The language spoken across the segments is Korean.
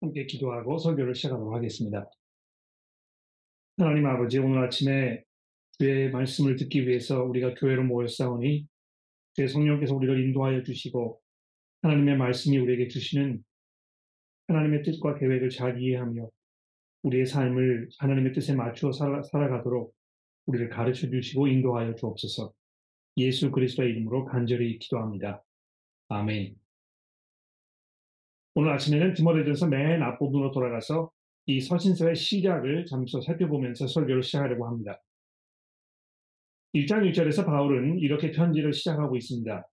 함께 기도하고 설교를 시작하도록 하겠습니다. 하나님 아버지, 오늘 아침에 주의 말씀을 듣기 위해서 우리가 교회로 모였사오니 주의 성령께서 우리를 인도하여 주시고 하나님의 말씀이 우리에게 주시는 하나님의 뜻과 계획을 잘 이해하며 우리의 삶을 하나님의 뜻에 맞추어 살아, 살아가도록 우리를 가르쳐 주시고 인도하여 주옵소서. 예수 그리스도의 이름으로 간절히 기도합니다. 아멘. 오늘 아침에는 디모데전서 맨 앞부분으로 돌아가서 이 서신서의 시작을 잠시 살펴보면서 설교를 시작하려고 합니다. 1장 1절에서 바울은 이렇게 편지를 시작하고 있습니다.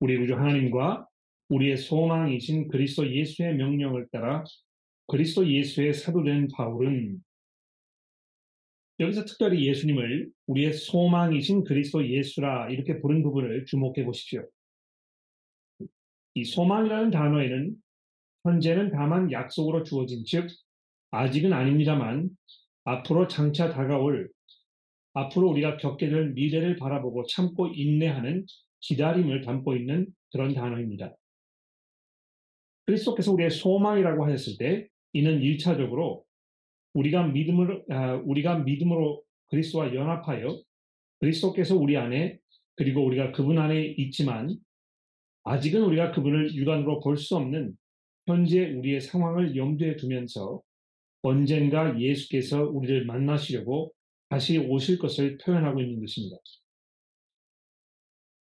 우리 구주 하나님과 우리의 소망이신 그리스도 예수의 명령을 따라 그리스도 예수의 사도된 바울은 여기서 특별히 예수님을 우리의 소망이신 그리스도 예수라 이렇게 부른 부분을 주목해 보십시오. 이 소망이라는 단어에는 현재는 다만 약속으로 주어진 즉 아직은 아닙니다만 앞으로 장차 다가올 앞으로 우리가 겪게 될 미래를 바라보고 참고 인내하는 기다림을 담고 있는 그런 단어입니다. 그리스도께서 우리의 소망이라고 하셨을 때 이는 1차적으로 우리가 믿음으로 아, 우리가 믿음으로 그리스도와 연합하여 그리스도께서 우리 안에 그리고 우리가 그분 안에 있지만 아직은 우리가 그분을 육안으로 볼 수 없는 현재 우리의 상황을 염두에 두면서 언젠가 예수께서 우리를 만나시려고 다시 오실 것을 표현하고 있는 것입니다.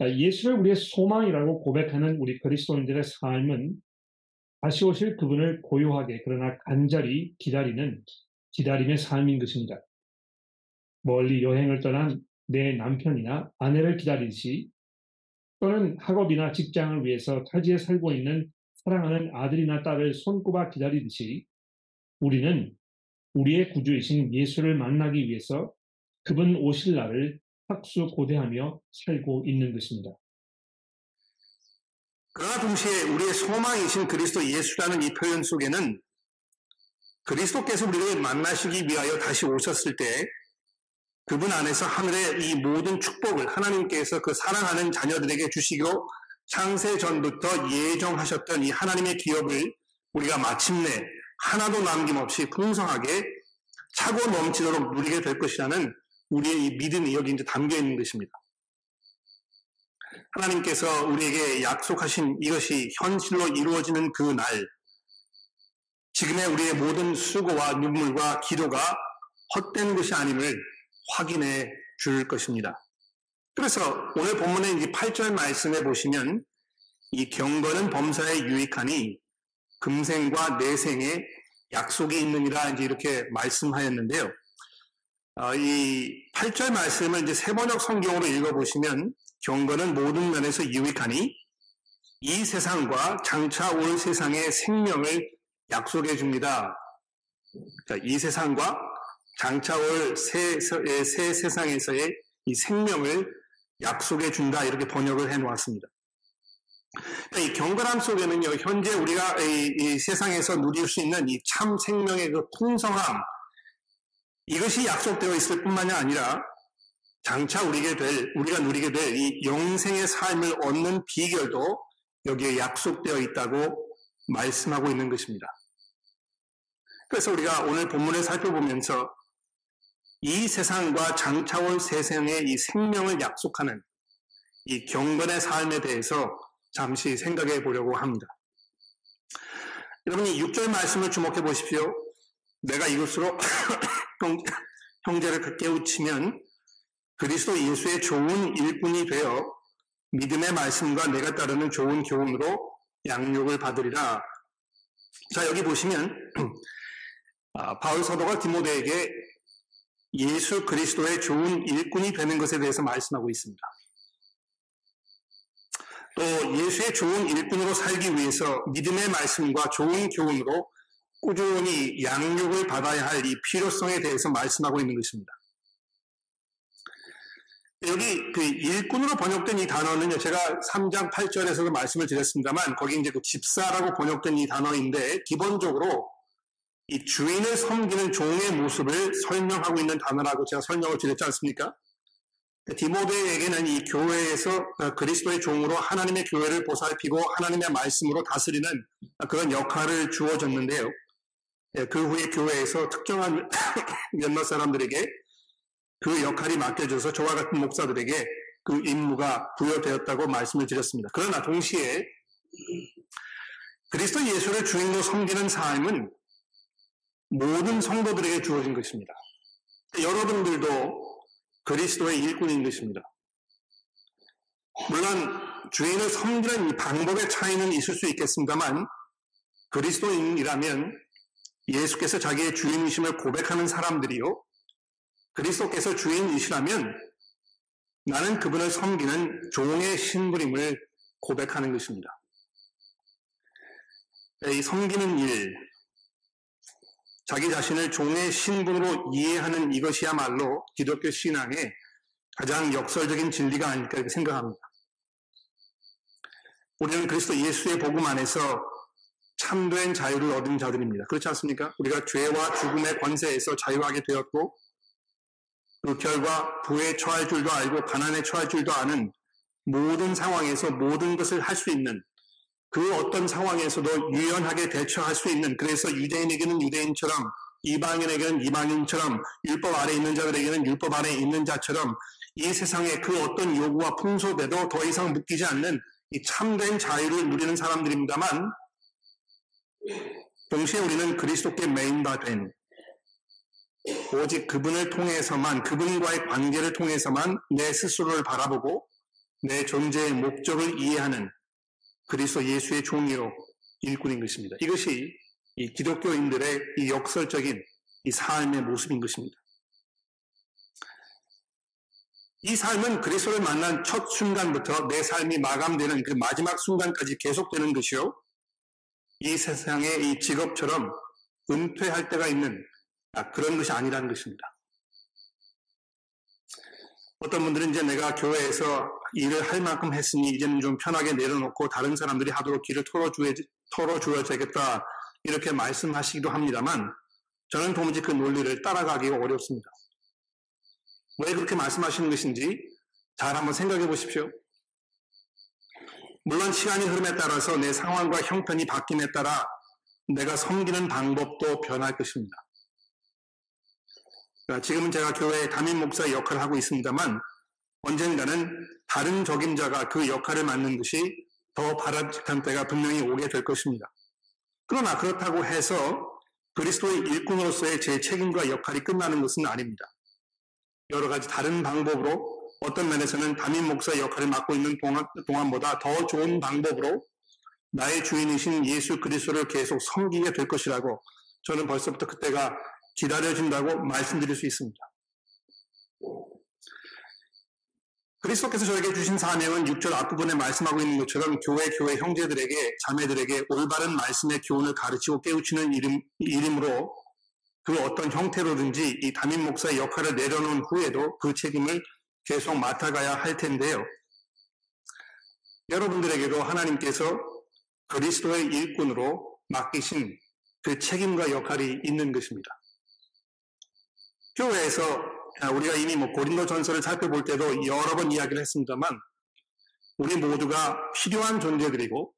예수를 우리의 소망이라고 고백하는 우리 그리스도인들의 삶은 다시 오실 그분을 고요하게 그러나 간절히 기다리는 기다림의 삶인 것입니다. 멀리 여행을 떠난 내 남편이나 아내를 기다리듯이 또는 학업이나 직장을 위해서 타지에 살고 있는 사랑하는 아들이나 딸을 손꼽아 기다리듯이 우리는 우리의 구주이신 예수를 만나기 위해서 그분 오실 날을 학수고대하며 살고 있는 것입니다. 그러나 동시에 우리의 소망이신 그리스도 예수라는 이 표현 속에는 그리스도께서 우리를 만나시기 위하여 다시 오셨을 때 그분 안에서 하늘의 이 모든 축복을 하나님께서 그 사랑하는 자녀들에게 주시고 창세 전부터 예정하셨던 이 하나님의 기업을 우리가 마침내 하나도 남김없이 풍성하게 차고 넘치도록 누리게 될 것이라는 우리의 이 믿음이 여기 이제 담겨 있는 것입니다. 하나님께서 우리에게 약속하신 이것이 현실로 이루어지는 그 날, 지금의 우리의 모든 수고와 눈물과 기도가 헛된 것이 아님을 확인해 줄 것입니다. 그래서 오늘 본문의 이 8절 말씀에 보시면 이 경건은 범사에 유익하니 금생과 내생에 약속이 있느니라 이제 이렇게 말씀하였는데요. 어, 이 8절 말씀을 이제 세번역 성경으로 읽어보시면 경건은 모든 면에서 유익하니 이 세상과 장차 올 세상의 생명을 약속해 줍니다. 자, 이 세상과 장차 올새 새 세상에서의 이 생명을 약속해 준다 이렇게 번역을 해 놓았습니다. 이 경건함 속에는요 현재 우리가 이, 이 세상에서 누릴 수 있는 이 참 생명의 그 풍성함 이것이 약속되어 있을 뿐만이 아니라 장차 우리게 될 우리가 누리게 될 이 영생의 삶을 얻는 비결도 여기에 약속되어 있다고 말씀하고 있는 것입니다. 그래서 우리가 오늘 본문을 살펴보면서 이 세상과 장차올 세상의 이 생명을 약속하는 이 경건의 삶에 대해서 잠시 생각해 보려고 합니다. 여러분이 6절 말씀을 주목해 보십시오. 내가 이것으로 형제를 깨우치면 그리스도 예수의 좋은 일꾼이 되어 믿음의 말씀과 내가 따르는 좋은 교훈으로 양육을 받으리라. 자, 여기 보시면, 아, 바울 사도가 디모데에게 예수 그리스도의 좋은 일꾼이 되는 것에 대해서 말씀하고 있습니다. 또 예수의 좋은 일꾼으로 살기 위해서 믿음의 말씀과 좋은 교훈으로 꾸준히 양육을 받아야 할 이 필요성에 대해서 말씀하고 있는 것입니다. 여기 그 일꾼으로 번역된 이 단어는요, 제가 3장 8절에서도 말씀을 드렸습니다만, 거기 이제 그 집사라고 번역된 이 단어인데, 기본적으로 이 주인을 섬기는 종의 모습을 설명하고 있는 단어라고 제가 설명을 드렸지 않습니까? 디모데에게는 이 교회에서 그리스도의 종으로 하나님의 교회를 보살피고 하나님의 말씀으로 다스리는 그런 역할을 주어졌는데요. 예, 그 후에 교회에서 특정한 몇몇 사람들에게 그 역할이 맡겨져서 저와 같은 목사들에게 그 임무가 부여되었다고 말씀을 드렸습니다. 그러나 동시에 그리스도 예수를 주인으로 섬기는 삶은 모든 성도들에게 주어진 것입니다. 여러분들도 그리스도의 일꾼인 것입니다. 물론 주인을 섬기는 이 방법의 차이는 있을 수 있겠습니다만 그리스도인이라면 예수께서 자기의 주인이심을 고백하는 사람들이요. 그리스도께서 주인이시라면 나는 그분을 섬기는 종의 신부임을 고백하는 것입니다. 이 섬기는 일, 자기 자신을 종의 신분으로 이해하는 이것이야말로 기독교 신앙의 가장 역설적인 진리가 아닐까 이렇게 생각합니다. 우리는 그리스도 예수의 복음 안에서 참된 자유를 얻은 자들입니다. 그렇지 않습니까? 우리가 죄와 죽음의 권세에서 자유하게 되었고 그 결과 부에 처할 줄도 알고 가난에 처할 줄도 아는 모든 상황에서 모든 것을 할 수 있는 그 어떤 상황에서도 유연하게 대처할 수 있는 그래서 유대인에게는 유대인처럼 이방인에게는 이방인처럼 율법 아래 있는 자들에게는 율법 아래 있는 자처럼 이 세상의 그 어떤 요구와 풍속에도 더 이상 묶이지 않는 이 참된 자유를 누리는 사람들입니다만 동시에 우리는 그리스도께 메인바된 오직 그분을 통해서만 그분과의 관계를 통해서만 내 스스로를 바라보고 내 존재의 목적을 이해하는 그리스도 예수의 종이로 일꾼인 것입니다. 이것이 이 기독교인들의 이 역설적인 이 삶의 모습인 것입니다. 이 삶은 그리스도를 만난 첫 순간부터 내 삶이 마감되는 그 마지막 순간까지 계속되는 것이요. 이 세상의 이 직업처럼 은퇴할 때가 있는 아, 그런 것이 아니라는 것입니다. 어떤 분들은 이제 내가 교회에서 일을 할 만큼 했으니 이제는 좀 편하게 내려놓고 다른 사람들이 하도록 길을 털어줘야, 털어줘야겠다 이렇게 말씀하시기도 합니다만 저는 도무지 그 논리를 따라가기가 어렵습니다. 왜 그렇게 말씀하시는 것인지 잘 한번 생각해 보십시오. 물론 시간이 흐름에 따라서 내 상황과 형편이 바뀜에 따라 내가 섬기는 방법도 변할 것입니다. 그러니까 지금은 제가 교회 담임 목사 역할을 하고 있습니다만 언젠가는 다른 적임자가 그 역할을 맡는 것이 더 바람직한 때가 분명히 오게 될 것입니다. 그러나 그렇다고 해서 그리스도의 일꾼으로서의 제 책임과 역할이 끝나는 것은 아닙니다. 여러 가지 다른 방법으로 어떤 면에서는 담임 목사 역할을 맡고 있는 동안, 동안보다 더 좋은 방법으로 나의 주인이신 예수 그리스도를 계속 섬기게 될 것이라고 저는 벌써부터 그때가 기다려진다고 말씀드릴 수 있습니다. 그리스도께서 저에게 주신 사명은 6절 앞부분에 말씀하고 있는 것처럼 교회 교회 형제들에게 자매들에게 올바른 말씀의 교훈을 가르치고 깨우치는 이름, 이름으로 그 어떤 형태로든지 이 담임 목사의 역할을 내려놓은 후에도 그 책임을 계속 맡아가야 할 텐데요. 여러분들에게도 하나님께서 그리스도의 일꾼으로 맡기신 그 책임과 역할이 있는 것입니다. 교회에서 우리가 이미 뭐 고린도 전설을 살펴볼 때도 여러 번 이야기를 했습니다만 우리 모두가 필요한 존재들이고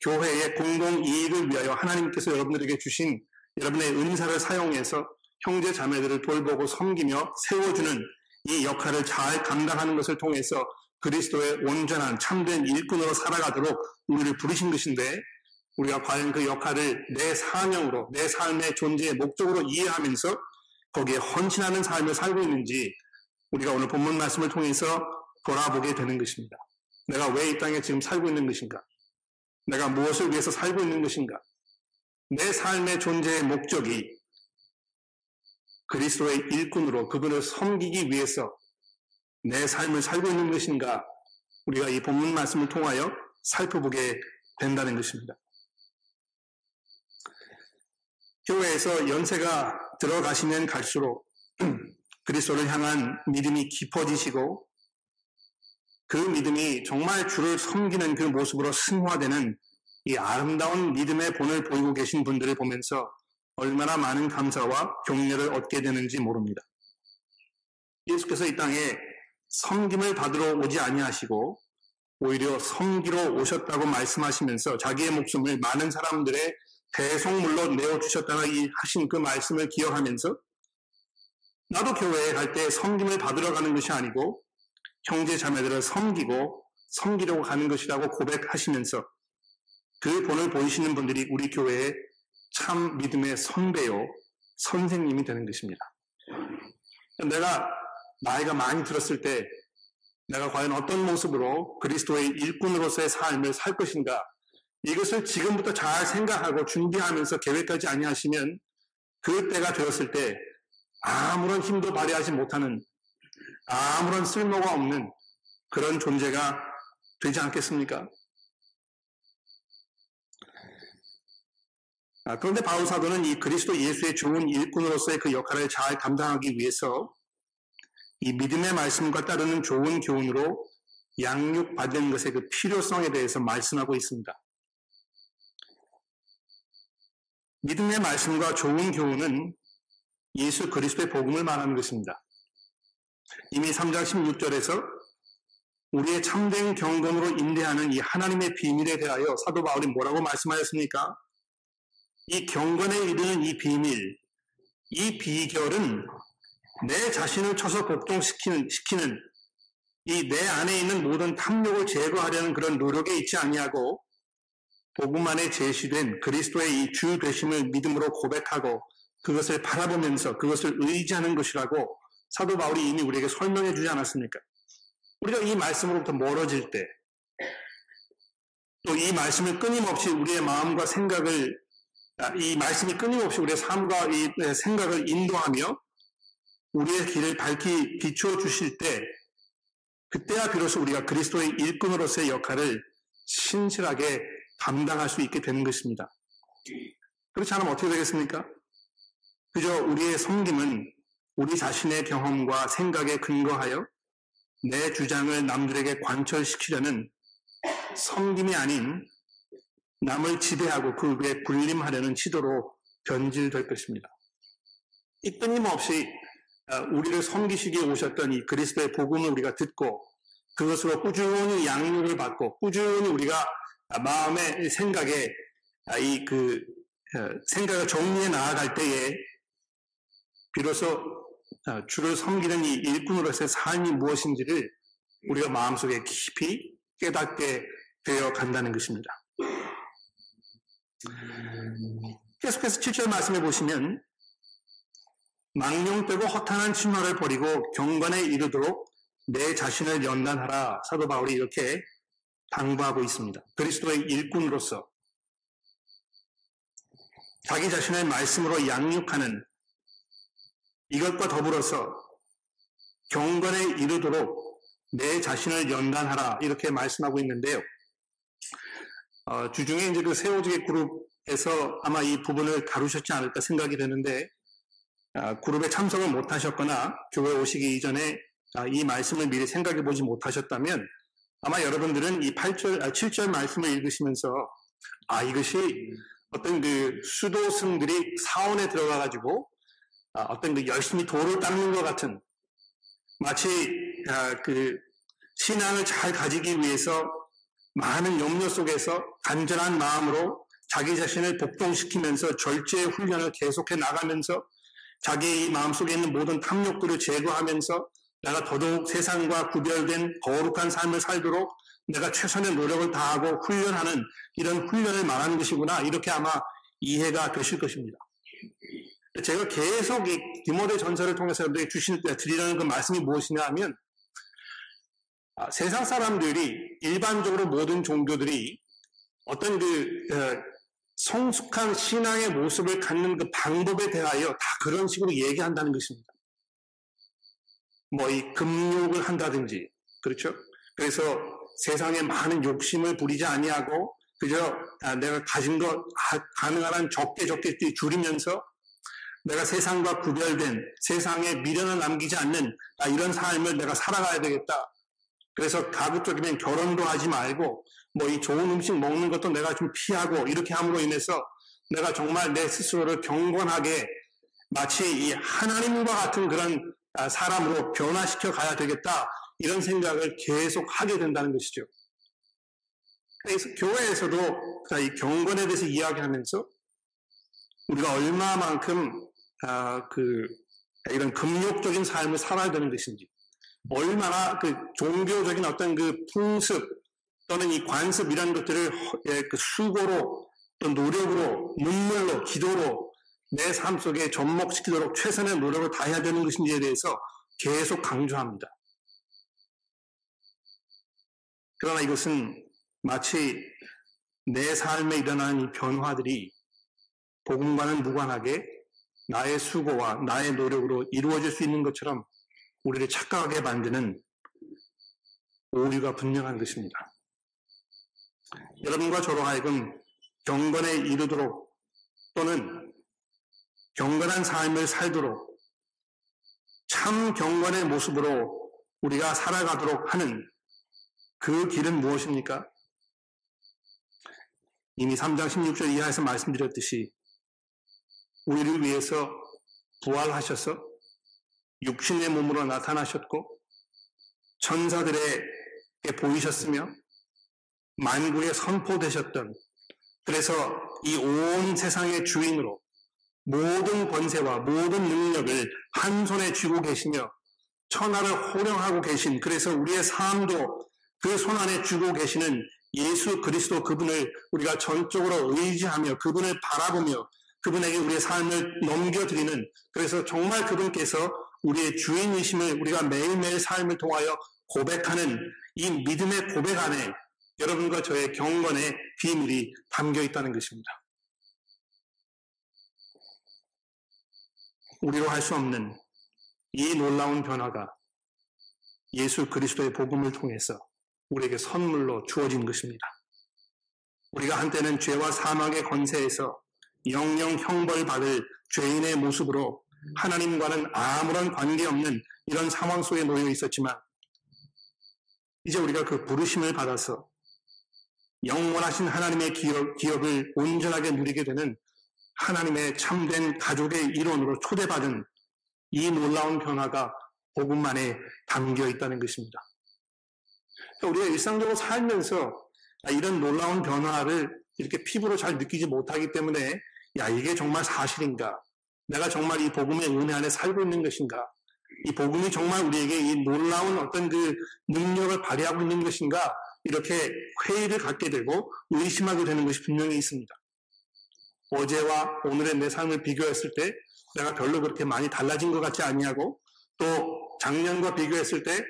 교회의 공공 이익을 위하여 하나님께서 여러분들에게 주신 여러분의 은사를 사용해서 형제 자매들을 돌보고 섬기며 세워주는 이 역할을 잘 감당하는 것을 통해서 그리스도의 온전한 참된 일꾼으로 살아가도록 우리를 부르신 것인데 우리가 과연 그 역할을 내 사명으로 내 삶의 존재의 목적으로 이해하면서 거기에 헌신하는 삶을 살고 있는지 우리가 오늘 본문 말씀을 통해서 돌아보게 되는 것입니다. 내가 왜 이 땅에 지금 살고 있는 것인가? 내가 무엇을 위해서 살고 있는 것인가? 내 삶의 존재의 목적이 그리스도의 일꾼으로 그분을 섬기기 위해서 내 삶을 살고 있는 것인가 우리가 이 본문 말씀을 통하여 살펴보게 된다는 것입니다. 교회에서 연세가 들어가시면 갈수록 그리스도를 향한 믿음이 깊어지시고 그 믿음이 정말 주를 섬기는 그 모습으로 승화되는 이 아름다운 믿음의 본을 보이고 계신 분들을 보면서 얼마나 많은 감사와 격려를 얻게 되는지 모릅니다. 예수께서 이 땅에 섬김을 받으러 오지 아니하시고 오히려 섬기러 오셨다고 말씀하시면서 자기의 목숨을 많은 사람들의 대속물로 내어주셨다가 이 하신 그 말씀을 기억하면서 나도 교회에 갈 때 섬김을 받으러 가는 것이 아니고 형제 자매들을 섬기고 섬기려고 가는 것이라고 고백하시면서 그 본을 보이시는 분들이 우리 교회의 참 믿음의 선배요 선생님이 되는 것입니다. 내가 나이가 많이 들었을 때 내가 과연 어떤 모습으로 그리스도의 일꾼으로서의 삶을 살 것인가 이것을 지금부터 잘 생각하고 준비하면서 계획하지 아니하시면 그 때가 되었을 때 아무런 힘도 발휘하지 못하는 아무런 쓸모가 없는 그런 존재가 되지 않겠습니까? 아, 그런데 바울 사도는 이 그리스도 예수의 좋은 일꾼으로서의 그 역할을 잘 감당하기 위해서 이 믿음의 말씀과 따르는 좋은 교훈으로 양육받는 것의 그 필요성에 대해서 말씀하고 있습니다. 믿음의 말씀과 좋은 교훈은 예수 그리스도의 복음을 말하는 것입니다. 이미 3장 16절에서 우리의 참된 경건으로 인대하는 이 하나님의 비밀에 대하여 사도 바울이 뭐라고 말씀하였습니까? 이 경건에 이르는 이 비밀, 이 비결은 내 자신을 쳐서 복종시키는 시키는 이 내 안에 있는 모든 탐욕을 제거하려는 그런 노력에 있지 아니하고 복음 안에 제시된 그리스도의 이 주 되심을 믿음으로 고백하고 그것을 바라보면서 그것을 의지하는 것이라고 사도 바울이 이미 우리에게 설명해 주지 않았습니까? 우리가 이 말씀으로부터 멀어질 때, 또 이 말씀을 끊임없이 우리의 마음과 생각을, 아, 이 말씀이 끊임없이 우리의 삶과 이 생각을 인도하며 우리의 길을 밝히 비추어 주실 때, 그때야 비로소 우리가 그리스도의 일꾼으로서의 역할을 신실하게 감당할 수 있게 되는 것입니다. 그렇지 않으면 어떻게 되겠습니까? 그저 우리의 섬김은 우리 자신의 경험과 생각에 근거하여 내 주장을 남들에게 관철시키려는 섬김이 아닌 남을 지배하고 그 위에 군림하려는 시도로 변질될 것입니다. 이 끊임없이 어, 우리를 섬기시기에 오셨던 이 그리스도의 복음을 우리가 듣고 그것으로 꾸준히 양육을 받고 꾸준히 우리가 마음의 생각에 이그 어, 생각을 정리해 나아갈 때에 비로소 어, 주를 섬기는 이 일꾼으로서의 삶이 무엇인지를 우리가 마음속에 깊이 깨닫게 되어 간다는 것입니다. 계속해서 7절 말씀해 보시면 망령 빼고 허탄한 친화를 버리고 경건에 이르도록 내 자신을 연단하라 사도 바울이 이렇게 당부하고 있습니다. 그리스도의 일꾼으로서 자기 자신의 말씀으로 양육하는 이것과 더불어서 경건에 이르도록 내 자신을 연단하라 이렇게 말씀하고 있는데요. 어, 주중에 이제 그 세오지게 그룹에서 아마 이 부분을 다루셨지 않을까 생각이 되는데 아, 그룹에 참석을 못하셨거나 교회 오시기 이전에 아, 이 말씀을 미리 생각해 보지 못하셨다면 아마 여러분들은 이 8절, 아, 7절 말씀을 읽으시면서 아 이것이 어떤 그 수도승들이 사원에 들어가 가지고 아, 어떤 그 열심히 돌을 닦는 것 같은 마치 아, 그 신앙을 잘 가지기 위해서 많은 염려 속에서 간절한 마음으로 자기 자신을 복종시키면서 절제의 훈련을 계속해 나가면서 자기 마음속에 있는 모든 탐욕들을 제거하면서 내가 더더욱 세상과 구별된 거룩한 삶을 살도록 내가 최선의 노력을 다하고 훈련하는 이런 훈련을 말하는 것이구나 이렇게 아마 이해가 되실 것입니다. 제가 계속 이 디모데 전설을 통해서 여러분들에게 주신, 드리려는 그 말씀이 무엇이냐 하면, 아, 세상 사람들이, 일반적으로 모든 종교들이 어떤 그, 어, 성숙한 신앙의 모습을 갖는 그 방법에 대하여 다 그런 식으로 얘기한다는 것입니다. 뭐, 이 금욕을 한다든지, 그렇죠? 그래서 세상에 많은 욕심을 부리지 아니하고, 그저 아, 내가 가진 것 가능한 한 적게 적게 줄이면서 내가 세상과 구별된 세상에 미련을 남기지 않는 아, 이런 삶을 내가 살아가야 되겠다. 그래서 가급적이면 결혼도 하지 말고 뭐 이 좋은 음식 먹는 것도 내가 좀 피하고 이렇게 함으로 인해서 내가 정말 내 스스로를 경건하게 마치 이 하나님과 같은 그런 아, 사람으로 변화시켜 가야 되겠다. 이런 생각을 계속 하게 된다는 것이죠. 그래서 교회에서도 이 경건에 대해서 이야기하면서 우리가 얼마만큼 아, 그 이런 금욕적인 삶을 살아야 되는 것인지, 얼마나 그 종교적인 어떤 그 풍습 또는 이 관습 이런 것들을 예, 그 수고로 또 노력으로 눈물로 기도로 내 삶 속에 접목시키도록 최선의 노력을 다해야 되는 것인지에 대해서 계속 강조합니다. 그러나 이것은 마치 내 삶에 일어나는 이 변화들이 복음과는 무관하게 나의 수고와 나의 노력으로 이루어질 수 있는 것처럼 우리를 착각하게 만드는 오류가 분명한 것입니다. 여러분과 저로 하여금 경건에 이르도록 또는 경건한 삶을 살도록 참 경건의 모습으로 우리가 살아가도록 하는 그 길은 무엇입니까? 이미 3장 16절 이하에서 말씀드렸듯이 우리를 위해서 부활하셔서 육신의 몸으로 나타나셨고 천사들에게 보이셨으며 만국에 선포되셨던 그래서 이 온 세상의 주인으로 모든 권세와 모든 능력을 한 손에 쥐고 계시며 천하를 호령하고 계신 그래서 우리의 삶도 그 손 안에 쥐고 계시는 예수 그리스도 그분을 우리가 전적으로 의지하며 그분을 바라보며 그분에게 우리의 삶을 넘겨드리는 그래서 정말 그분께서 우리의 주인이심을 우리가 매일매일 삶을 통하여 고백하는 이 믿음의 고백 안에 여러분과 저의 경건의 비밀이 담겨 있다는 것입니다. 우리로 할 수 없는 이 놀라운 변화가 예수 그리스도의 복음을 통해서 우리에게 선물로 주어진 것입니다. 우리가 한때는 죄와 사망의 권세에서 영영 형벌받을 죄인의 모습으로 하나님과는 아무런 관계없는 이런 상황 속에 놓여 있었지만 이제 우리가 그 부르심을 받아서 영원하신 하나님의 기업, 기업을 온전하게 누리게 되는 하나님의 참된 가족의 일원으로 초대받은 이 놀라운 변화가 복음만에 담겨 있다는 것입니다. 그러니까 우리가 일상적으로 살면서 이런 놀라운 변화를 이렇게 피부로 잘 느끼지 못하기 때문에 야 이게 정말 사실인가? 내가 정말 이 복음의 은혜 안에 살고 있는 것인가? 이 복음이 정말 우리에게 이 놀라운 어떤 그 능력을 발휘하고 있는 것인가? 이렇게 회의를 갖게 되고 의심하게 되는 것이 분명히 있습니다. 어제와 오늘의 내 삶을 비교했을 때 내가 별로 그렇게 많이 달라진 것 같지 아니하고 또 작년과 비교했을 때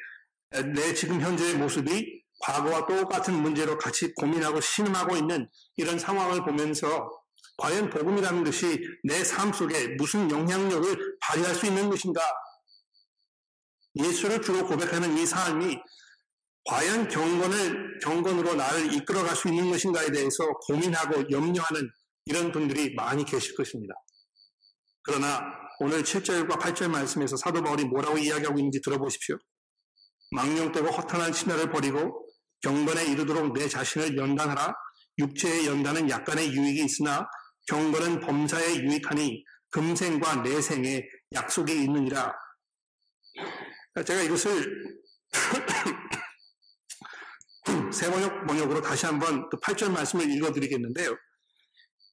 내 지금 현재의 모습이 과거와 똑같은 문제로 같이 고민하고 신음하고 있는 이런 상황을 보면서 과연 복음이라는 것이 내 삶 속에 무슨 영향력을 발휘할 수 있는 것인가? 예수를 주로 고백하는 이 삶이 과연 경건을 경건으로 나를 이끌어갈 수 있는 것인가에 대해서 고민하고 염려하는 이런 분들이 많이 계실 것입니다. 그러나 오늘 7절과 8절 말씀에서 사도 바울이 뭐라고 이야기하고 있는지 들어보십시오. 망령되고 허탄한 신화를 버리고 경건에 이르도록 내 자신을 연단하라. 육체의 연단은 약간의 유익이 있으나 경건은 범사에 유익하니 금생과 내생에 약속이 있느니라. 제가 이것을 세 번역 번역으로 다시 한번 그 8절 말씀을 읽어드리겠는데요.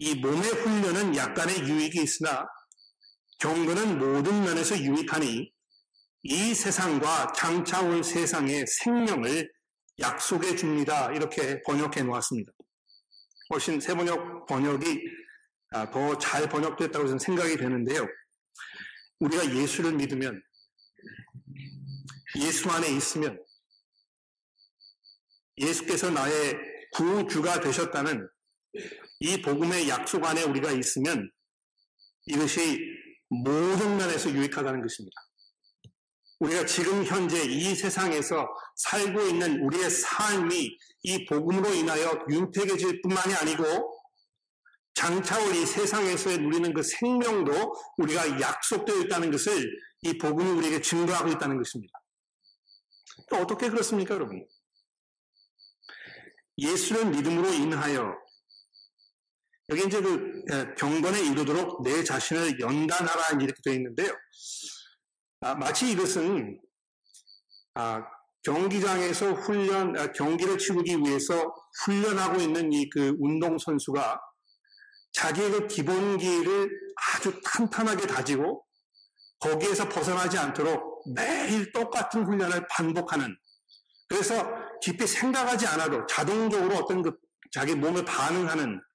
이 몸의 훈련은 약간의 유익이 있으나 경건은 모든 면에서 유익하니 이 세상과 장차 올 세상의 생명을 약속해 줍니다. 이렇게 번역해 놓았습니다. 훨씬 세 번역 번역이 아, 더잘 번역됐다고 저는 생각이 되는데요. 우리가 예수를 믿으면 예수 안에 있으면 예수께서 나의 구주가 되셨다는 이 복음의 약속 안에 우리가 있으면 이것이 모든 면에서 유익하다는 것입니다. 우리가 지금 현재 이 세상에서 살고 있는 우리의 삶이 이 복음으로 인하여 윤택해질 뿐만이 아니고 장차 올 이 세상에서 누리는 그 생명도 우리가 약속되어 있다는 것을 이 복음이 우리에게 증거하고 있다는 것입니다. 어떻게 그렇습니까, 여러분? 예수를 믿음으로 인하여 여기 이제 그 경건에 이르도록 내 자신을 연단하라 이렇게 되어 있는데요. 아, 마치 이것은 아, 경기장에서 훈련 아, 경기를 치르기 위해서 훈련하고 있는 이 그 운동 선수가 자기의 그 기본기를 아주 탄탄하게 다지고 거기에서 벗어나지 않도록 매일 똑같은 훈련을 반복하는 그래서 깊이 생각하지 않아도 자동적으로 어떤 그 자기 몸에 반응하는 아,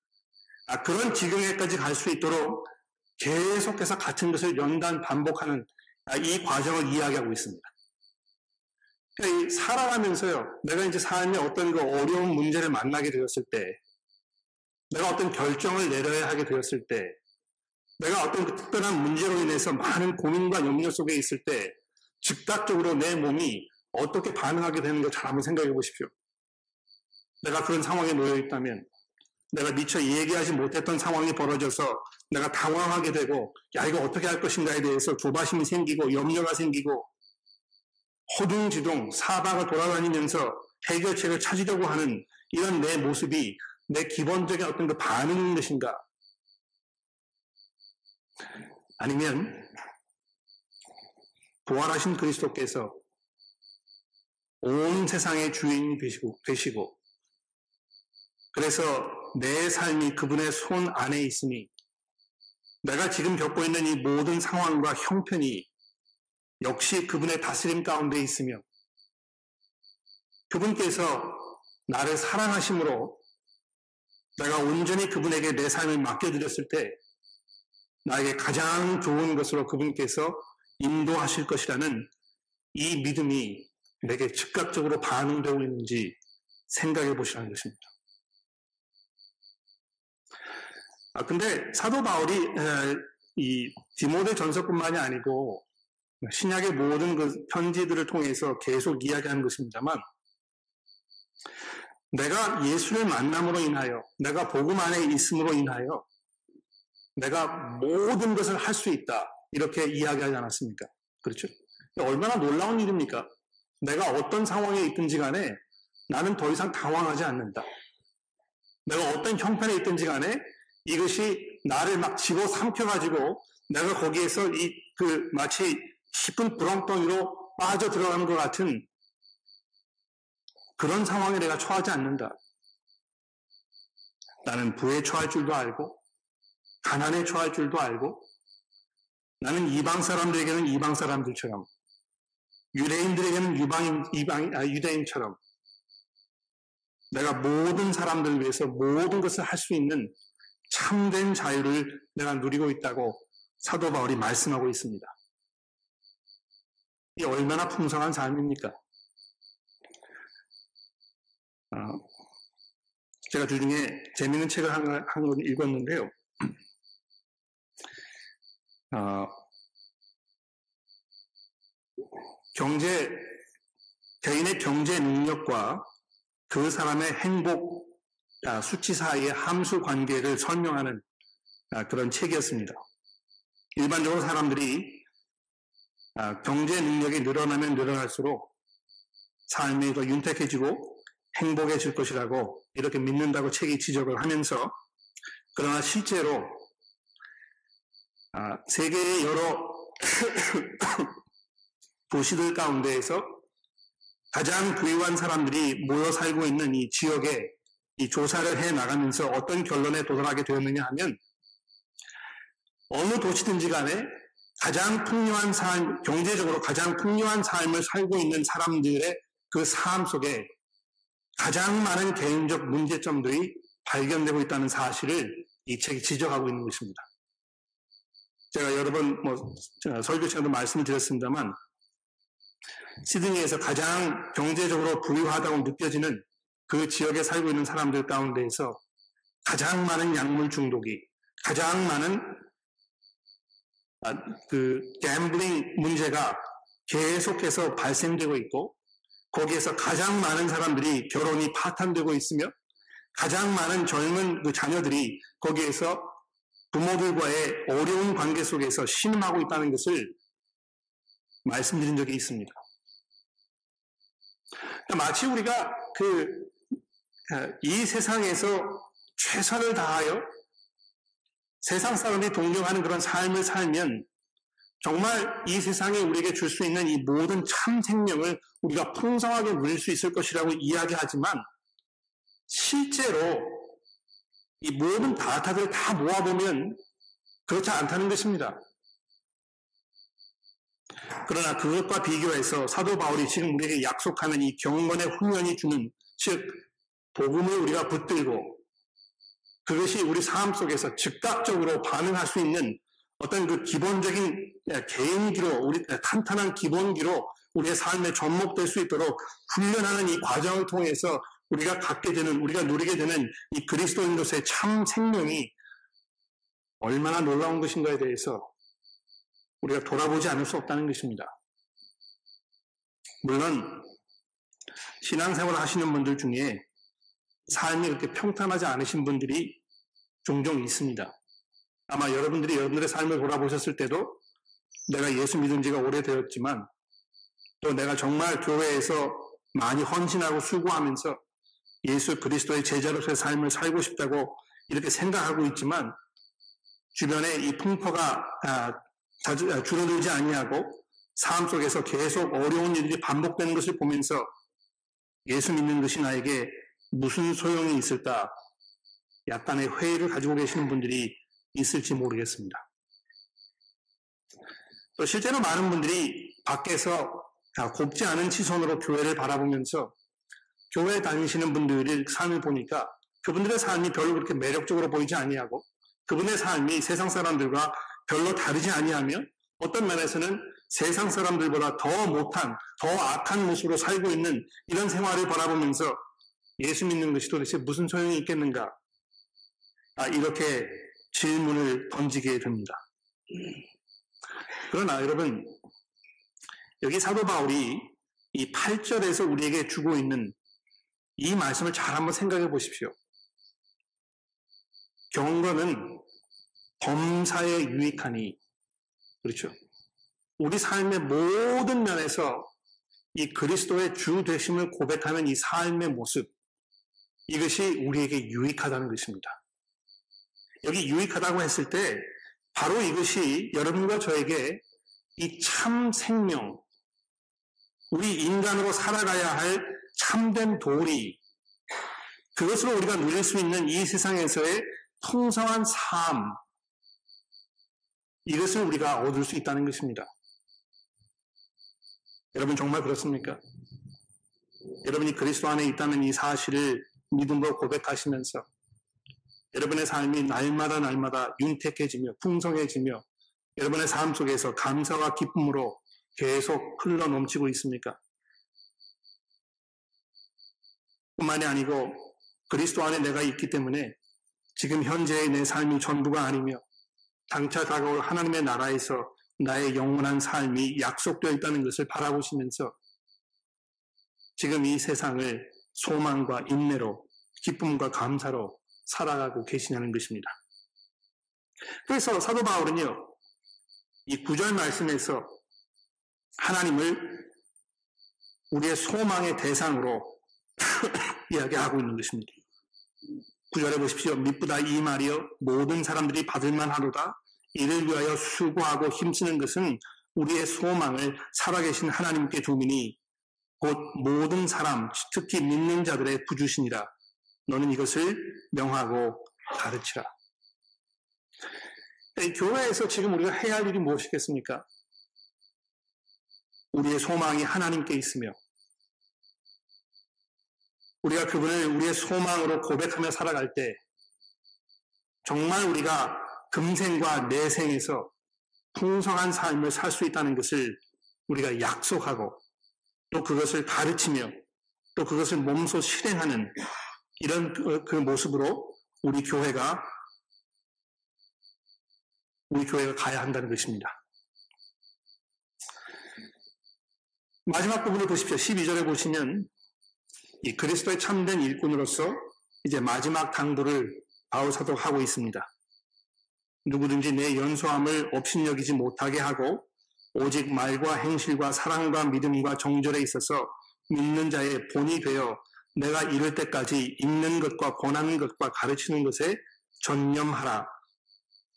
그런 지경에까지 갈 수 있도록 계속해서 같은 것을 연단 반복하는 아, 이 과정을 이야기하고 있습니다. 그러니까 살아가면서요, 내가 이제 삶에 어떤 그 어려운 문제를 만나게 되었을 때, 내가 어떤 결정을 내려야 하게 되었을 때, 내가 어떤 그 특별한 문제로 인해서 많은 고민과 염려 속에 있을 때, 즉각적으로 내 몸이 어떻게 반응하게 되는 걸 잘 한번 생각해 보십시오. 내가 그런 상황에 놓여 있다면, 내가 미처 얘기하지 못했던 상황이 벌어져서 내가 당황하게 되고, 야, 이거 어떻게 할 것인가에 대해서 조바심이 생기고, 염려가 생기고, 허둥지둥 사방을 돌아다니면서 해결책을 찾으려고 하는 이런 내 모습이 내 기본적인 어떤 그 반응인 것인가? 아니면 부활하신 그리스도께서 온 세상의 주인이 되시고, 되시고 그래서 내 삶이 그분의 손 안에 있으니 내가 지금 겪고 있는 이 모든 상황과 형편이 역시 그분의 다스림 가운데 있으며 그분께서 나를 사랑하심으로 내가 온전히 그분에게 내 삶을 맡겨드렸을 때 나에게 가장 좋은 것으로 그분께서 인도하실 것이라는 이 믿음이 내게 즉각적으로 반응되고 있는지 생각해 보시라는 것입니다. 아, 근데 사도 바울이 이 디모데 전서뿐만이 아니고 신약의 모든 그 편지들을 통해서 계속 이야기하는 것입니다만 내가 예수를 만남으로 인하여 내가 복음 안에 있음으로 인하여 내가 모든 것을 할 수 있다 이렇게 이야기하지 않았습니까? 그렇죠? 얼마나 놀라운 일입니까? 내가 어떤 상황에 있든지 간에 나는 더 이상 당황하지 않는다. 내가 어떤 형편에 있든지 간에 이것이 나를 막 집어삼켜가지고 내가 거기에서 이 그 마치 깊은 구렁텅이로 빠져 들어가는 것 같은 그런 상황에 내가 처하지 않는다. 나는 부에 처할 줄도 알고, 가난에 처할 줄도 알고, 나는 이방 사람들에게는 이방 사람들처럼, 유대인들에게는 유방인, 이방, 아, 유대인처럼, 내가 모든 사람들을 위해서 모든 것을 할 수 있는 참된 자유를 내가 누리고 있다고 사도 바울이 말씀하고 있습니다. 이 얼마나 풍성한 삶입니까? 어, 제가 주중에 재미있는 책을 한, 권 읽었는데요. 어, 경제, 개인의 경제 능력과 그 사람의 행복, 아, 수치 사이의 함수 관계를 설명하는 아, 그런 책이었습니다. 일반적으로 사람들이 아, 경제 능력이 늘어나면 늘어날수록 삶이 더 윤택해지고 행복해질 것이라고 이렇게 믿는다고 책이 지적을 하면서 그러나 실제로 아, 세계의 여러 도시들 가운데에서 가장 부유한 사람들이 모여 살고 있는 이 지역에 이 조사를 해 나가면서 어떤 결론에 도달하게 되었느냐 하면 어느 도시든지 간에 가장 풍요한 삶, 경제적으로 가장 풍요한 삶을 살고 있는 사람들의 그 삶 속에 가장 많은 개인적 문제점들이 발견되고 있다는 사실을 이 책이 지적하고 있는 것입니다. 제가 여러 번 뭐 설교 시간도 말씀을 드렸습니다만 시드니에서 가장 경제적으로 부유하다고 느껴지는 그 지역에 살고 있는 사람들 가운데에서 가장 많은 약물 중독이 가장 많은 아, 그 갬블링 문제가 계속해서 발생되고 있고 거기에서 가장 많은 사람들이 결혼이 파탄되고 있으며 가장 많은 젊은 그 자녀들이 거기에서 부모들과의 어려운 관계 속에서 신음하고 있다는 것을 말씀드린 적이 있습니다. 마치 우리가 그 이 세상에서 최선을 다하여 세상 사람들이 동경하는 그런 삶을 살면 정말 이 세상에 우리에게 줄 수 있는 이 모든 참 생명을 우리가 풍성하게 누릴 수 있을 것이라고 이야기하지만 실제로 이 모든 다타들 다 모아보면 그렇지 않다는 것입니다. 그러나 그것과 비교해서 사도 바울이 지금 우리에게 약속하는 이 경건의 훈련이 주는 즉 복음을 우리가 붙들고 그것이 우리 삶 속에서 즉각적으로 반응할 수 있는 어떤 그 기본적인 개인기로 우리 탄탄한 기본기로 우리의 삶에 접목될 수 있도록 훈련하는 이 과정을 통해서 우리가 갖게 되는 우리가 누리게 되는 이 그리스도인으로서의 참 생명이 얼마나 놀라운 것인가에 대해서 우리가 돌아보지 않을 수 없다는 것입니다. 물론 신앙생활을 하시는 분들 중에 삶이 그렇게 평탄하지 않으신 분들이 종종 있습니다. 아마 여러분들이 여러분들의 삶을 돌아보셨을 때도 내가 예수 믿은 지가 오래되었지만 또 내가 정말 교회에서 많이 헌신하고 수고하면서 예수 그리스도의 제자로서의 삶을 살고 싶다고 이렇게 생각하고 있지만 주변에 이 풍파가 아, 아, 줄어들지 아니하고 삶 속에서 계속 어려운 일들이 반복되는 것을 보면서 예수 믿는 것이 나에게 무슨 소용이 있을까? 약간의 회의를 가지고 계시는 분들이 있을지 모르겠습니다. 또 실제로 많은 분들이 밖에서 곱지 않은 시선으로 교회를 바라보면서 교회 다니시는 분들의 삶을 보니까 그분들의 삶이 별로 그렇게 매력적으로 보이지 아니하고 그분의 삶이 세상 사람들과 별로 다르지 아니하며 어떤 면에서는 세상 사람들보다 더 못한, 더 악한 모습으로 살고 있는 이런 생활을 바라보면서 예수 믿는 것이 도대체 무슨 소용이 있겠는가? 아, 이렇게 질문을 던지게 됩니다. 그러나 여러분, 여기 사도 바울이 이 8절에서 우리에게 주고 있는 이 말씀을 잘 한번 생각해 보십시오. 경건은 범사에 유익하니 그렇죠. 우리 삶의 모든 면에서 이 그리스도의 주 되심을 고백하는 이 삶의 모습 이것이 우리에게 유익하다는 것입니다. 여기 유익하다고 했을 때 바로 이것이 여러분과 저에게 이 참 생명 우리 인간으로 살아가야 할 참된 도리 그것으로 우리가 누릴 수 있는 이 세상에서의 풍성한 삶, 이것을 우리가 얻을 수 있다는 것입니다. 여러분 정말 그렇습니까? 여러분이 그리스도 안에 있다는 이 사실을 믿음으로 고백하시면서 여러분의 삶이 날마다 날마다 윤택해지며 풍성해지며 여러분의 삶 속에서 감사와 기쁨으로 계속 흘러 넘치고 있습니까? 뿐만이 아니고 그리스도 안에 내가 있기 때문에 지금 현재의 내 삶이 전부가 아니며 장차 다가올 하나님의 나라에서 나의 영원한 삶이 약속되어 있다는 것을 바라보시면서 지금 이 세상을 소망과 인내로 기쁨과 감사로 살아가고 계시냐는 것입니다. 그래서 사도 바울은요, 이 구절 말씀에서 하나님을 우리의 소망의 대상으로 이야기하고 있는 것입니다. 구절에 보십시오. 미쁘다 이 말이여 모든 사람들이 받을만 하로다. 이를 위하여 수고하고 힘쓰는 것은 우리의 소망을 살아계신 하나님께 두미니 곧 모든 사람 특히 믿는 자들의 부주시니라. 너는 이것을 명하고 가르치라. 교회에서 지금 우리가 해야 할 일이 무엇이겠습니까? 우리의 소망이 하나님께 있으며 우리가 그분을 우리의 소망으로 고백하며 살아갈 때 정말 우리가 금생과 내생에서 풍성한 삶을 살 수 있다는 것을 우리가 약속하고 또 그것을 가르치며 또 그것을 몸소 실행하는 이런 그, 그 모습으로 우리 교회가 우리 교회가 가야 한다는 것입니다. 마지막 부분을 보십시오. 12절에 보시면 이 그리스도의 참된 일꾼으로서 이제 마지막 당부를 바울 사도 하고 있습니다. 누구든지 내 연소함을 업신여기지 못하게 하고 오직 말과 행실과 사랑과 믿음과 정절에 있어서 믿는 자의 본이 되어 내가 이럴 때까지 읽는 것과 권하는 것과 가르치는 것에 전념하라.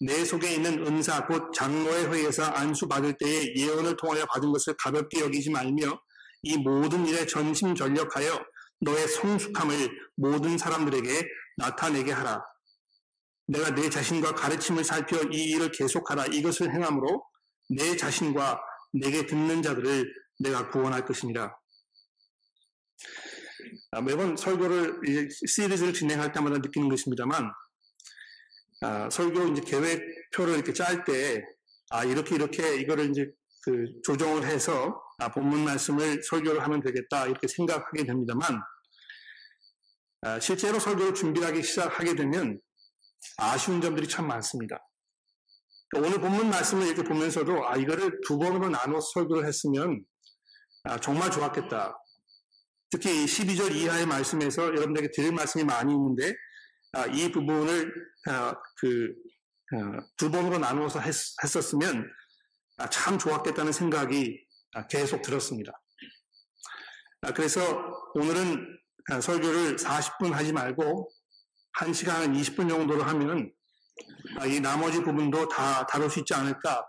내 속에 있는 은사 곧 장로의 회에서 안수 받을 때에 예언을 통하여 받은 것을 가볍게 여기지 말며 이 모든 일에 전심 전력하여 너의 성숙함을 모든 사람들에게 나타내게 하라. 내가 내 자신과 가르침을 살펴 이 일을 계속하라 이것을 행함으로 내 자신과 내게 듣는 자들을 내가 구원할 것이니라. 아, 매번 설교를 시리즈를 진행할 때마다 느끼는 것입니다만 아, 설교 이제 계획표를 이렇게 짤 때 아, 이렇게 이렇게 이거를 이제 그 조정을 해서 아, 본문 말씀을 설교를 하면 되겠다 이렇게 생각하게 됩니다만 아, 실제로 설교를 준비하기 시작하게 되면 아쉬운 점들이 참 많습니다. 오늘 본문 말씀을 이렇게 보면서도 아 이거를 두 번으로 나눠서 설교를 했으면 아, 정말 좋았겠다. 특히 12절 이하의 말씀에서 여러분들에게 드릴 말씀이 많이 있는데 아, 이 부분을 아, 그두 아, 번으로 나누어서 했, 었으면 아, 참 좋았겠다는 생각이 아, 계속 들었습니다. 그래서 오늘은 설교를 40분 하지 말고 1시간 20분 정도로 하면 이 나머지 부분도 다 다룰 수 있지 않을까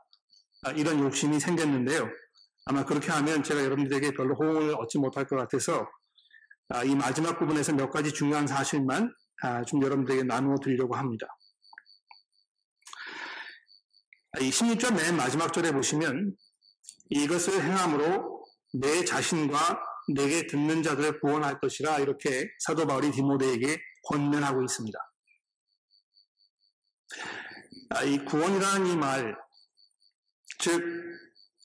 이런 욕심이 생겼는데요. 아마 그렇게 하면 제가 여러분들에게 별로 호응을 얻지 못할 것 같아서 이 마지막 부분에서 몇 가지 중요한 사실만 좀 여러분들에게 나누어 드리려고 합니다. 이 16절 맨 마지막 절에 보시면 이것을 행함으로 내 자신과 내게 듣는 자들을 구원할 것이라 이렇게 사도 바울이 디모데에게 권면하고 있습니다. 아, 이 구원이라는 이 말, 즉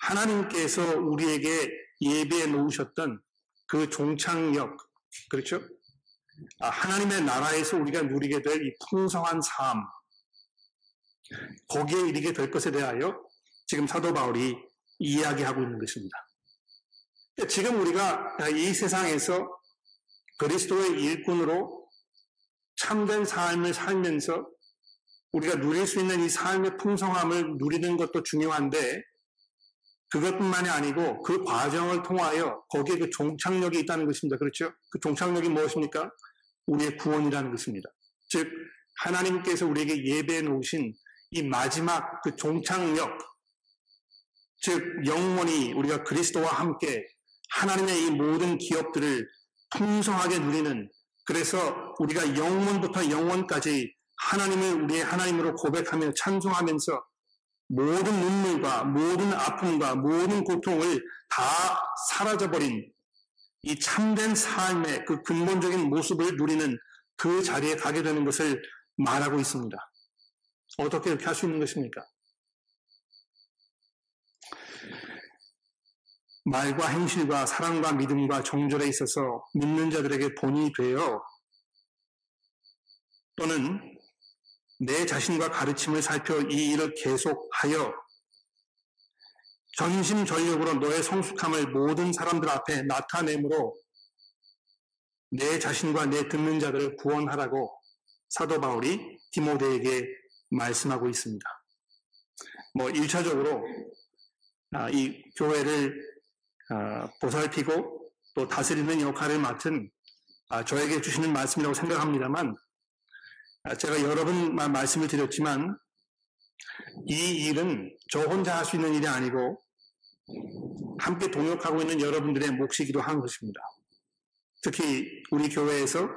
하나님께서 우리에게 예배해 놓으셨던 그 종착역, 그렇죠? 아, 하나님의 나라에서 우리가 누리게 될 이 풍성한 삶, 거기에 이르게 될 것에 대하여 지금 사도 바울이 이야기하고 있는 것입니다. 지금 우리가 이 세상에서 그리스도의 일꾼으로 참된 삶을 살면서 우리가 누릴 수 있는 이 삶의 풍성함을 누리는 것도 중요한데 그것뿐만이 아니고 그 과정을 통하여 거기에 그 종착역이 있다는 것입니다. 그렇죠? 그 종착역이 무엇입니까? 우리의 구원이라는 것입니다. 즉 하나님께서 우리에게 예배해 놓으신 이 마지막 그 종착역, 즉 영원히 우리가 그리스도와 함께 하나님의 이 모든 기업들을 풍성하게 누리는 그래서 우리가 영원부터 영원까지 하나님을 우리의 하나님으로 고백하며 찬송하면서 모든 눈물과 모든 아픔과 모든 고통을 다 사라져버린 이 참된 삶의 그 근본적인 모습을 누리는 그 자리에 가게 되는 것을 말하고 있습니다. 어떻게 이렇게 할 수 있는 것입니까? 말과 행실과 사랑과 믿음과 정절에 있어서 믿는 자들에게 본이 되어 또는 내 자신과 가르침을 살펴 이 일을 계속하여 전심전력으로 너의 성숙함을 모든 사람들 앞에 나타내므로 내 자신과 내 듣는 자들을 구원하라고 사도 바울이 디모데에게 말씀하고 있습니다. 뭐 1차적으로 아, 이 교회를 아, 보살피고 또 다스리는 역할을 맡은 아, 저에게 주시는 말씀이라고 생각합니다만 제가 여러 번 말씀을 드렸지만 이 일은 저 혼자 할 수 있는 일이 아니고 함께 동역하고 있는 여러분들의 몫이기도 한 것입니다. 특히 우리 교회에서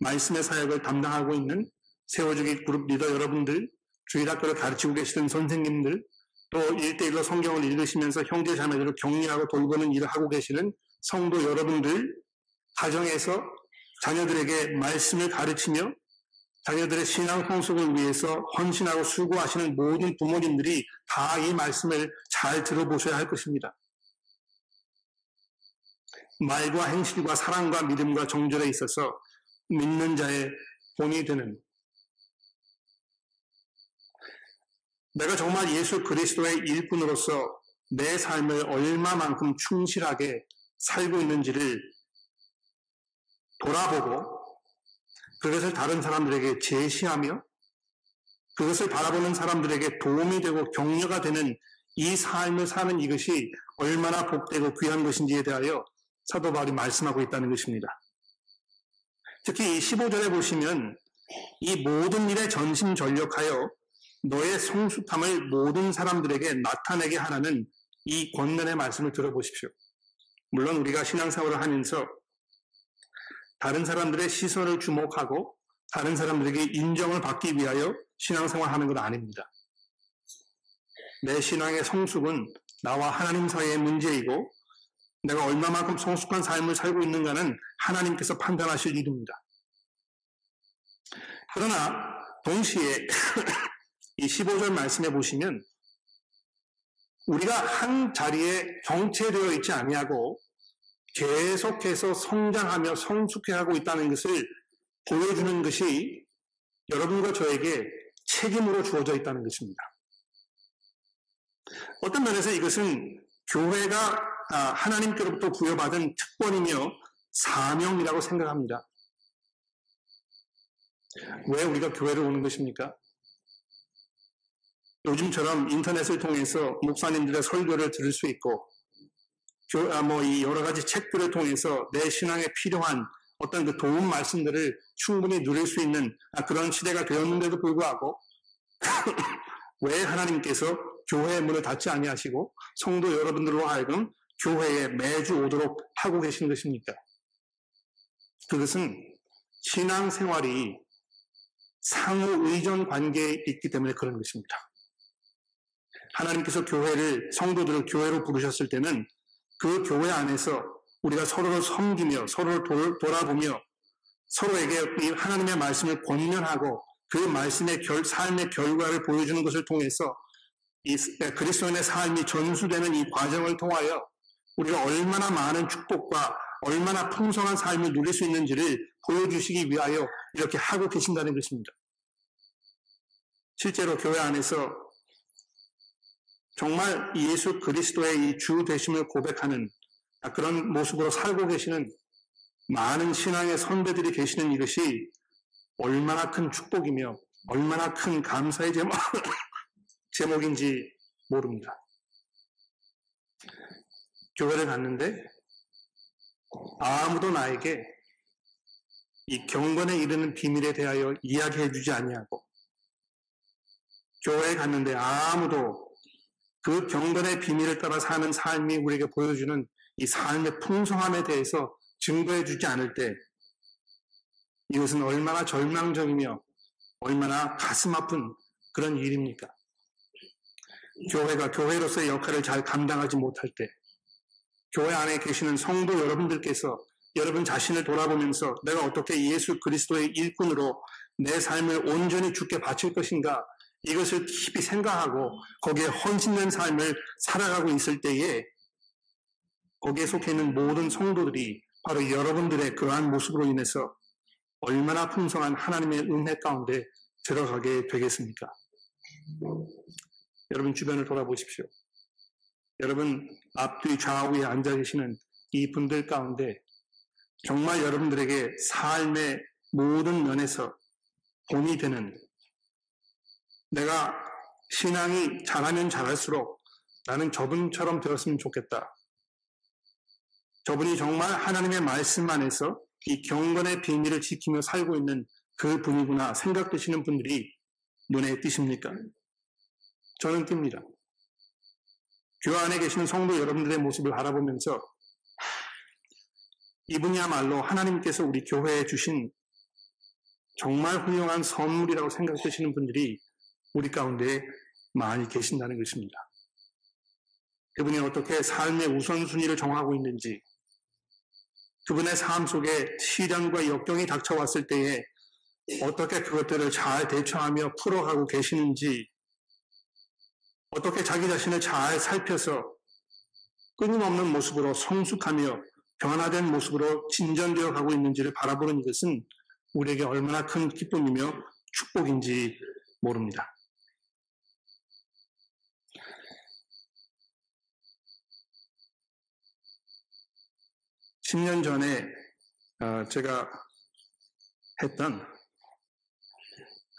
말씀의 사역을 담당하고 있는 세워주기 그룹 리더 여러분들, 주일학교를 가르치고 계시는 선생님들, 또 일대일로 성경을 읽으시면서 형제 자매들을 격려하고 돌보는 일을 하고 계시는 성도 여러분들, 가정에서 자녀들에게 말씀을 가르치며 자녀들의 신앙 성숙을 위해서 헌신하고 수고하시는 모든 부모님들이 다 이 말씀을 잘 들어보셔야 할 것입니다. 말과 행실과 사랑과 믿음과 정절에 있어서 믿는 자의 본이 되는 내가 정말 예수 그리스도의 일꾼으로서 내 삶을 얼마만큼 충실하게 살고 있는지를 돌아보고 그것을 다른 사람들에게 제시하며 그것을 바라보는 사람들에게 도움이 되고 격려가 되는 이 삶을 사는 이것이 얼마나 복되고 귀한 것인지에 대하여 사도 바울이 말씀하고 있다는 것입니다. 특히 15절에 보시면 이 모든 일에 전심 전력하여 너의 성숙함을 모든 사람들에게 나타내게 하라는 이 권면의 말씀을 들어보십시오. 물론 우리가 신앙생활을 하면서 다른 사람들의 시선을 주목하고 다른 사람들에게 인정을 받기 위하여 신앙생활 하는 건 아닙니다. 내 신앙의 성숙은 나와 하나님 사이의 문제이고 내가 얼마만큼 성숙한 삶을 살고 있는가는 하나님께서 판단하실 일입니다. 그러나 동시에 이 15절 말씀에 보시면 우리가 한 자리에 정체되어 있지 아니하고 계속해서 성장하며 성숙해하고 있다는 것을 보여주는 것이 여러분과 저에게 책임으로 주어져 있다는 것입니다. 어떤 면에서 이것은 교회가 아, 하나님께로부터 부여받은 특권이며 사명이라고 생각합니다. 왜 우리가 교회를 오는 것입니까? 요즘처럼 인터넷을 통해서 목사님들의 설교를 들을 수 있고, 아, 뭐이 여러 가지 책들을 통해서 내 신앙에 필요한 어떤 그 도움 말씀들을 충분히 누릴 수 있는 아, 그런 시대가 되었는데도 불구하고 왜 하나님께서 교회의 문을 닫지 아니하시고 성도 여러분들로 하여금 교회에 매주 오도록 하고 계신 것입니까? 그것은 신앙생활이 상호 의존 관계에 있기 때문에 그런 것입니다. 하나님께서 교회를 성도들을 교회로 부르셨을 때는 그 교회 안에서 우리가 서로를 섬기며 서로를 돌, 돌아보며 서로에게 하나님의 말씀을 권면하고 그 말씀의 결, 삶의 결과를 보여주는 것을 통해서 이 그리스도인의 삶이 전수되는 이 과정을 통하여 우리가 얼마나 많은 축복과 얼마나 풍성한 삶을 누릴 수 있는지를 보여주시기 위하여 이렇게 하고 계신다는 것입니다. 실제로 교회 안에서 정말 예수 그리스도의 이 주 되심을 고백하는 그런 모습으로 살고 계시는 많은 신앙의 선배들이 계시는 이것이 얼마나 큰 축복이며 얼마나 큰 감사의 제목, 제목인지 모릅니다. 교회를 갔는데 아무도 나에게 이 경건에 이르는 비밀에 대하여 이야기해 주지 아니하고 교회에 갔는데 아무도 그 경건의 비밀을 따라 사는 삶이 우리에게 보여주는 이 삶의 풍성함에 대해서 증거해 주지 않을 때 이것은 얼마나 절망적이며 얼마나 가슴 아픈 그런 일입니까? 교회가 교회로서의 역할을 잘 감당하지 못할 때 교회 안에 계시는 성도 여러분들께서 여러분 자신을 돌아보면서 내가 어떻게 예수 그리스도의 일꾼으로 내 삶을 온전히 죽게 바칠 것인가 이것을 깊이 생각하고 거기에 헌신된 삶을 살아가고 있을 때에 거기에 속해 있는 모든 성도들이 바로 여러분들의 그러한 모습으로 인해서 얼마나 풍성한 하나님의 은혜 가운데 들어가게 되겠습니까? 여러분 주변을 돌아보십시오. 여러분 앞뒤 좌우에 앉아 계시는 이 분들 가운데 정말 여러분들에게 삶의 모든 면에서 본이 되는 내가 신앙이 잘하면 잘할수록 나는 저분처럼 되었으면 좋겠다. 저분이 정말 하나님의 말씀 안에서 이 경건의 비밀을 지키며 살고 있는 그 분이구나 생각되시는 분들이 눈에 띄십니까? 저는 띕니다. 교회 안에 계시는 성도 여러분들의 모습을 바라보면서 이분이야말로 하나님께서 우리 교회에 주신 정말 훌륭한 선물이라고 생각되시는 분들이 우리 가운데 많이 계신다는 것입니다. 그분이 어떻게 삶의 우선순위를 정하고 있는지, 그분의 삶 속에 시련과 역경이 닥쳐왔을 때에 어떻게 그것들을 잘 대처하며 풀어가고 계시는지, 어떻게 자기 자신을 잘 살펴서 끊임없는 모습으로 성숙하며 변화된 모습으로 진전되어 가고 있는지를 바라보는 것은 우리에게 얼마나 큰 기쁨이며 축복인지 모릅니다. 10년 전에 어, 제가 했던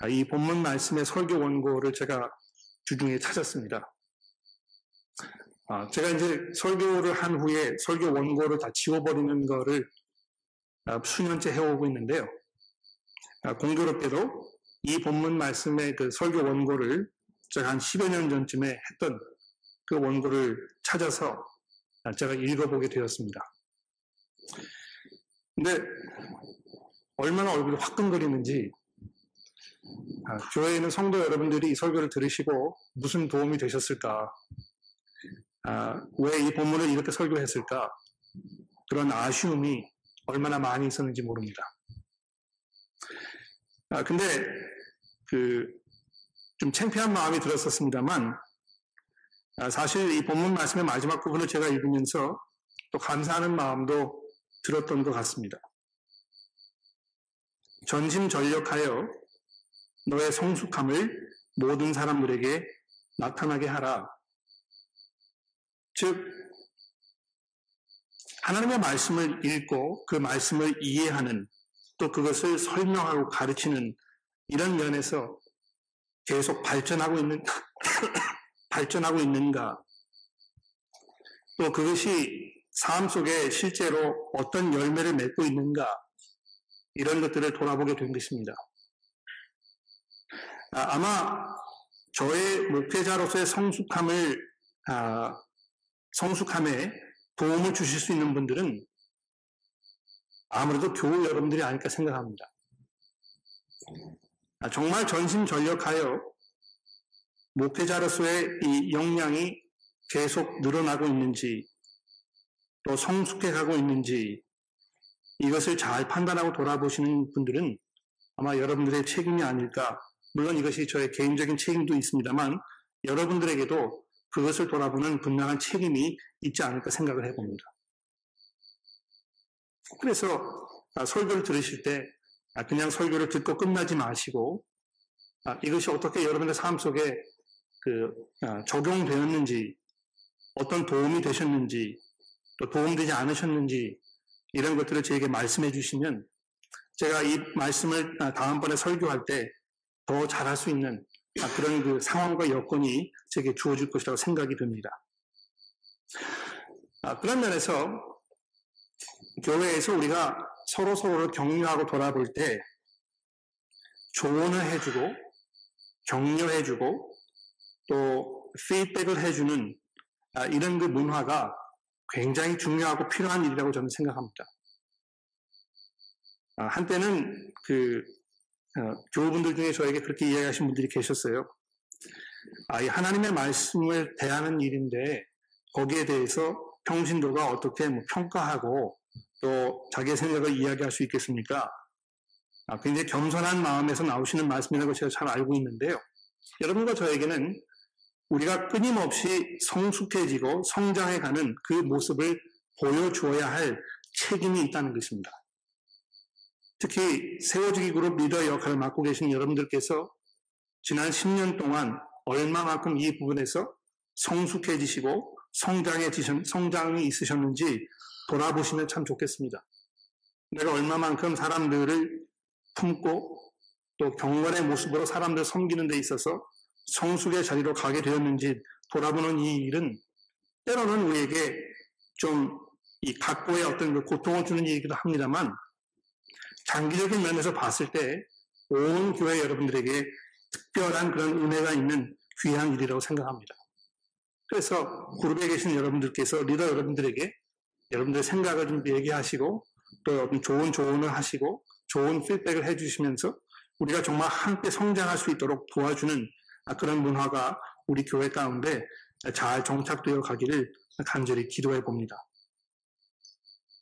아, 이 본문 말씀의 설교 원고를 제가 주중에 찾았습니다. 아, 제가 이제 설교를 한 후에 설교 원고를 다 지워버리는 거를 아, 수년째 해오고 있는데요. 공교롭게도 이 본문 말씀의 그 설교 원고를 제가 한 10여 년 전쯤에 했던 그 원고를 찾아서 제가 읽어보게 되었습니다. 근데 얼마나 얼굴이 화끈거리는지 아, 교회에 있는 성도 여러분들이 이 설교를 들으시고 무슨 도움이 되셨을까? 아, 왜 이 본문을 이렇게 설교했을까? 그런 아쉬움이 얼마나 많이 있었는지 모릅니다. 아, 근데 그 좀 창피한 마음이 들었었습니다만 아, 사실 이 본문 말씀의 마지막 부분을 제가 읽으면서 또 감사하는 마음도 들었던 것 같습니다. 전심전력하여 너의 성숙함을 모든 사람들에게 나타나게 하라. 즉, 하나님의 말씀을 읽고 그 말씀을 이해하는 또 그것을 설명하고 가르치는 이런 면에서 계속 발전하고 있는, 발전하고 있는가. 또 그것이 삶 속에 실제로 어떤 열매를 맺고 있는가. 이런 것들을 돌아보게 된 것입니다. 아, 아마 저의 목회자로서의 성숙함을 아, 성숙함에 도움을 주실 수 있는 분들은 아무래도 교우 여러분들이 아닐까 생각합니다. 아, 정말 전심전력하여 목회자로서의 이 역량이 계속 늘어나고 있는지 또 성숙해 가고 있는지 이것을 잘 판단하고 돌아보시는 분들은 아마 여러분들의 책임이 아닐까 물론 이것이 저의 개인적인 책임도 있습니다만 여러분들에게도 그것을 돌아보는 분명한 책임이 있지 않을까 생각을 해봅니다. 그래서 아, 설교를 들으실 때 아, 그냥 설교를 듣고 끝나지 마시고 아, 이것이 어떻게 여러분의 삶 속에 그 적용되었는지 어떤 도움이 되셨는지 또 도움되지 않으셨는지 이런 것들을 저에게 말씀해 주시면 제가 이 말씀을 다음번에 설교할 때 더 잘할 수 있는 그런 그 상황과 여건이 제게 주어질 것이라고 생각이 듭니다. 아, 그런 면에서 교회에서 우리가 서로 서로를 격려하고 돌아볼 때 조언을 해주고 격려해주고 또 피드백을 해주는 아, 이런 그 문화가 굉장히 중요하고 필요한 일이라고 저는 생각합니다. 아, 한때는 그 어, 교우분들 중에 저에게 그렇게 이야기하신 분들이 계셨어요. 아, 이 하나님의 말씀을 대하는 일인데 거기에 대해서 평신도가 어떻게 뭐 평가하고 또 자기의 생각을 이야기할 수 있겠습니까? 아, 굉장히 겸손한 마음에서 나오시는 말씀이라고 제가 잘 알고 있는데요. 여러분과 저에게는 우리가 끊임없이 성숙해지고 성장해가는 그 모습을 보여주어야 할 책임이 있다는 것입니다. 특히 세워지기 그룹 리더 역할을 맡고 계신 여러분들께서 지난 10년 동안 얼마만큼 이 부분에서 성숙해지시고 성장해 지신, 성장이 있으셨는지 돌아보시면 참 좋겠습니다. 내가 얼마만큼 사람들을 품고 또 경건의 모습으로 사람들 섬기는 데 있어서 성숙의 자리로 가게 되었는지 돌아보는 이 일은 때로는 우리에게 좀 이 각고의 어떤 그 고통을 주는 일이기도 합니다만 장기적인 면에서 봤을 때 온 교회 여러분들에게 특별한 그런 은혜가 있는 귀한 일이라고 생각합니다. 그래서 그룹에 계신 여러분들께서 리더 여러분들에게 여러분들의 생각을 좀 얘기하시고 또 좋은 조언을 하시고 좋은 피드백을 해주시면서 우리가 정말 함께 성장할 수 있도록 도와주는 그런 문화가 우리 교회 가운데 잘 정착되어 가기를 간절히 기도해 봅니다.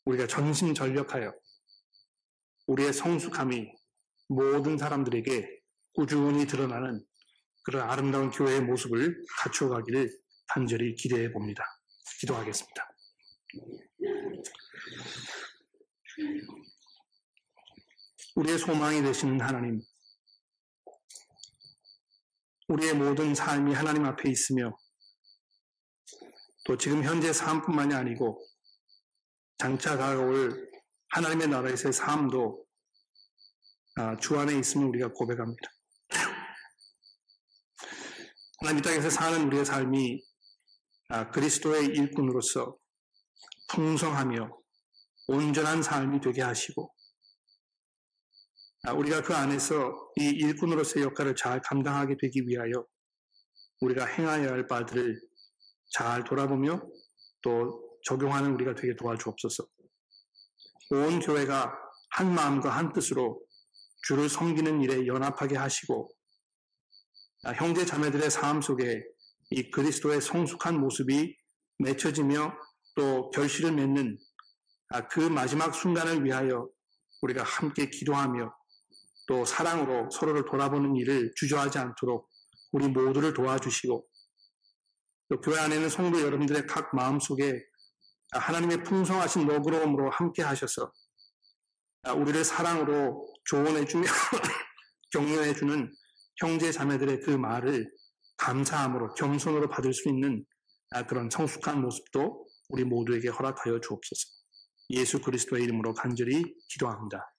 우리가 전심전력하여 우리의 성숙함이 모든 사람들에게 꾸준히 드러나는 그런 아름다운 교회의 모습을 갖추어 가기를 간절히 기대해 봅니다. 기도하겠습니다. 우리의 소망이 되시는 하나님, 우리의 모든 삶이 하나님 앞에 있으며 또 지금 현재 삶뿐만이 아니고 장차 다가올 하나님의 나라에서의 삶도 아, 주 안에 있으면 우리가 고백합니다. 하나님 이 땅에서 사는 우리의 삶이 아, 그리스도의 일꾼으로서 풍성하며 온전한 삶이 되게 하시고 아, 우리가 그 안에서 이 일꾼으로서의 역할을 잘 감당하게 되기 위하여 우리가 행하여야 할 바들을 잘 돌아보며 또 적용하는 우리가 되게 도와주옵소서. 온 교회가 한 마음과 한 뜻으로 주를 섬기는 일에 연합하게 하시고 아, 형제 자매들의 삶 속에 이 그리스도의 성숙한 모습이 맺혀지며 또 결실을 맺는 아, 그 마지막 순간을 위하여 우리가 함께 기도하며 또 사랑으로 서로를 돌아보는 일을 주저하지 않도록 우리 모두를 도와주시고 또 교회 안에 있는 성도 여러분들의 각 마음 속에 하나님의 풍성하신 너그러움으로 함께 하셔서 우리를 사랑으로 조언해주며 격려해주는 형제 자매들의 그 말을 감사함으로 겸손으로 받을 수 있는 그런 성숙한 모습도 우리 모두에게 허락하여 주옵소서. 예수 그리스도의 이름으로 간절히 기도합니다.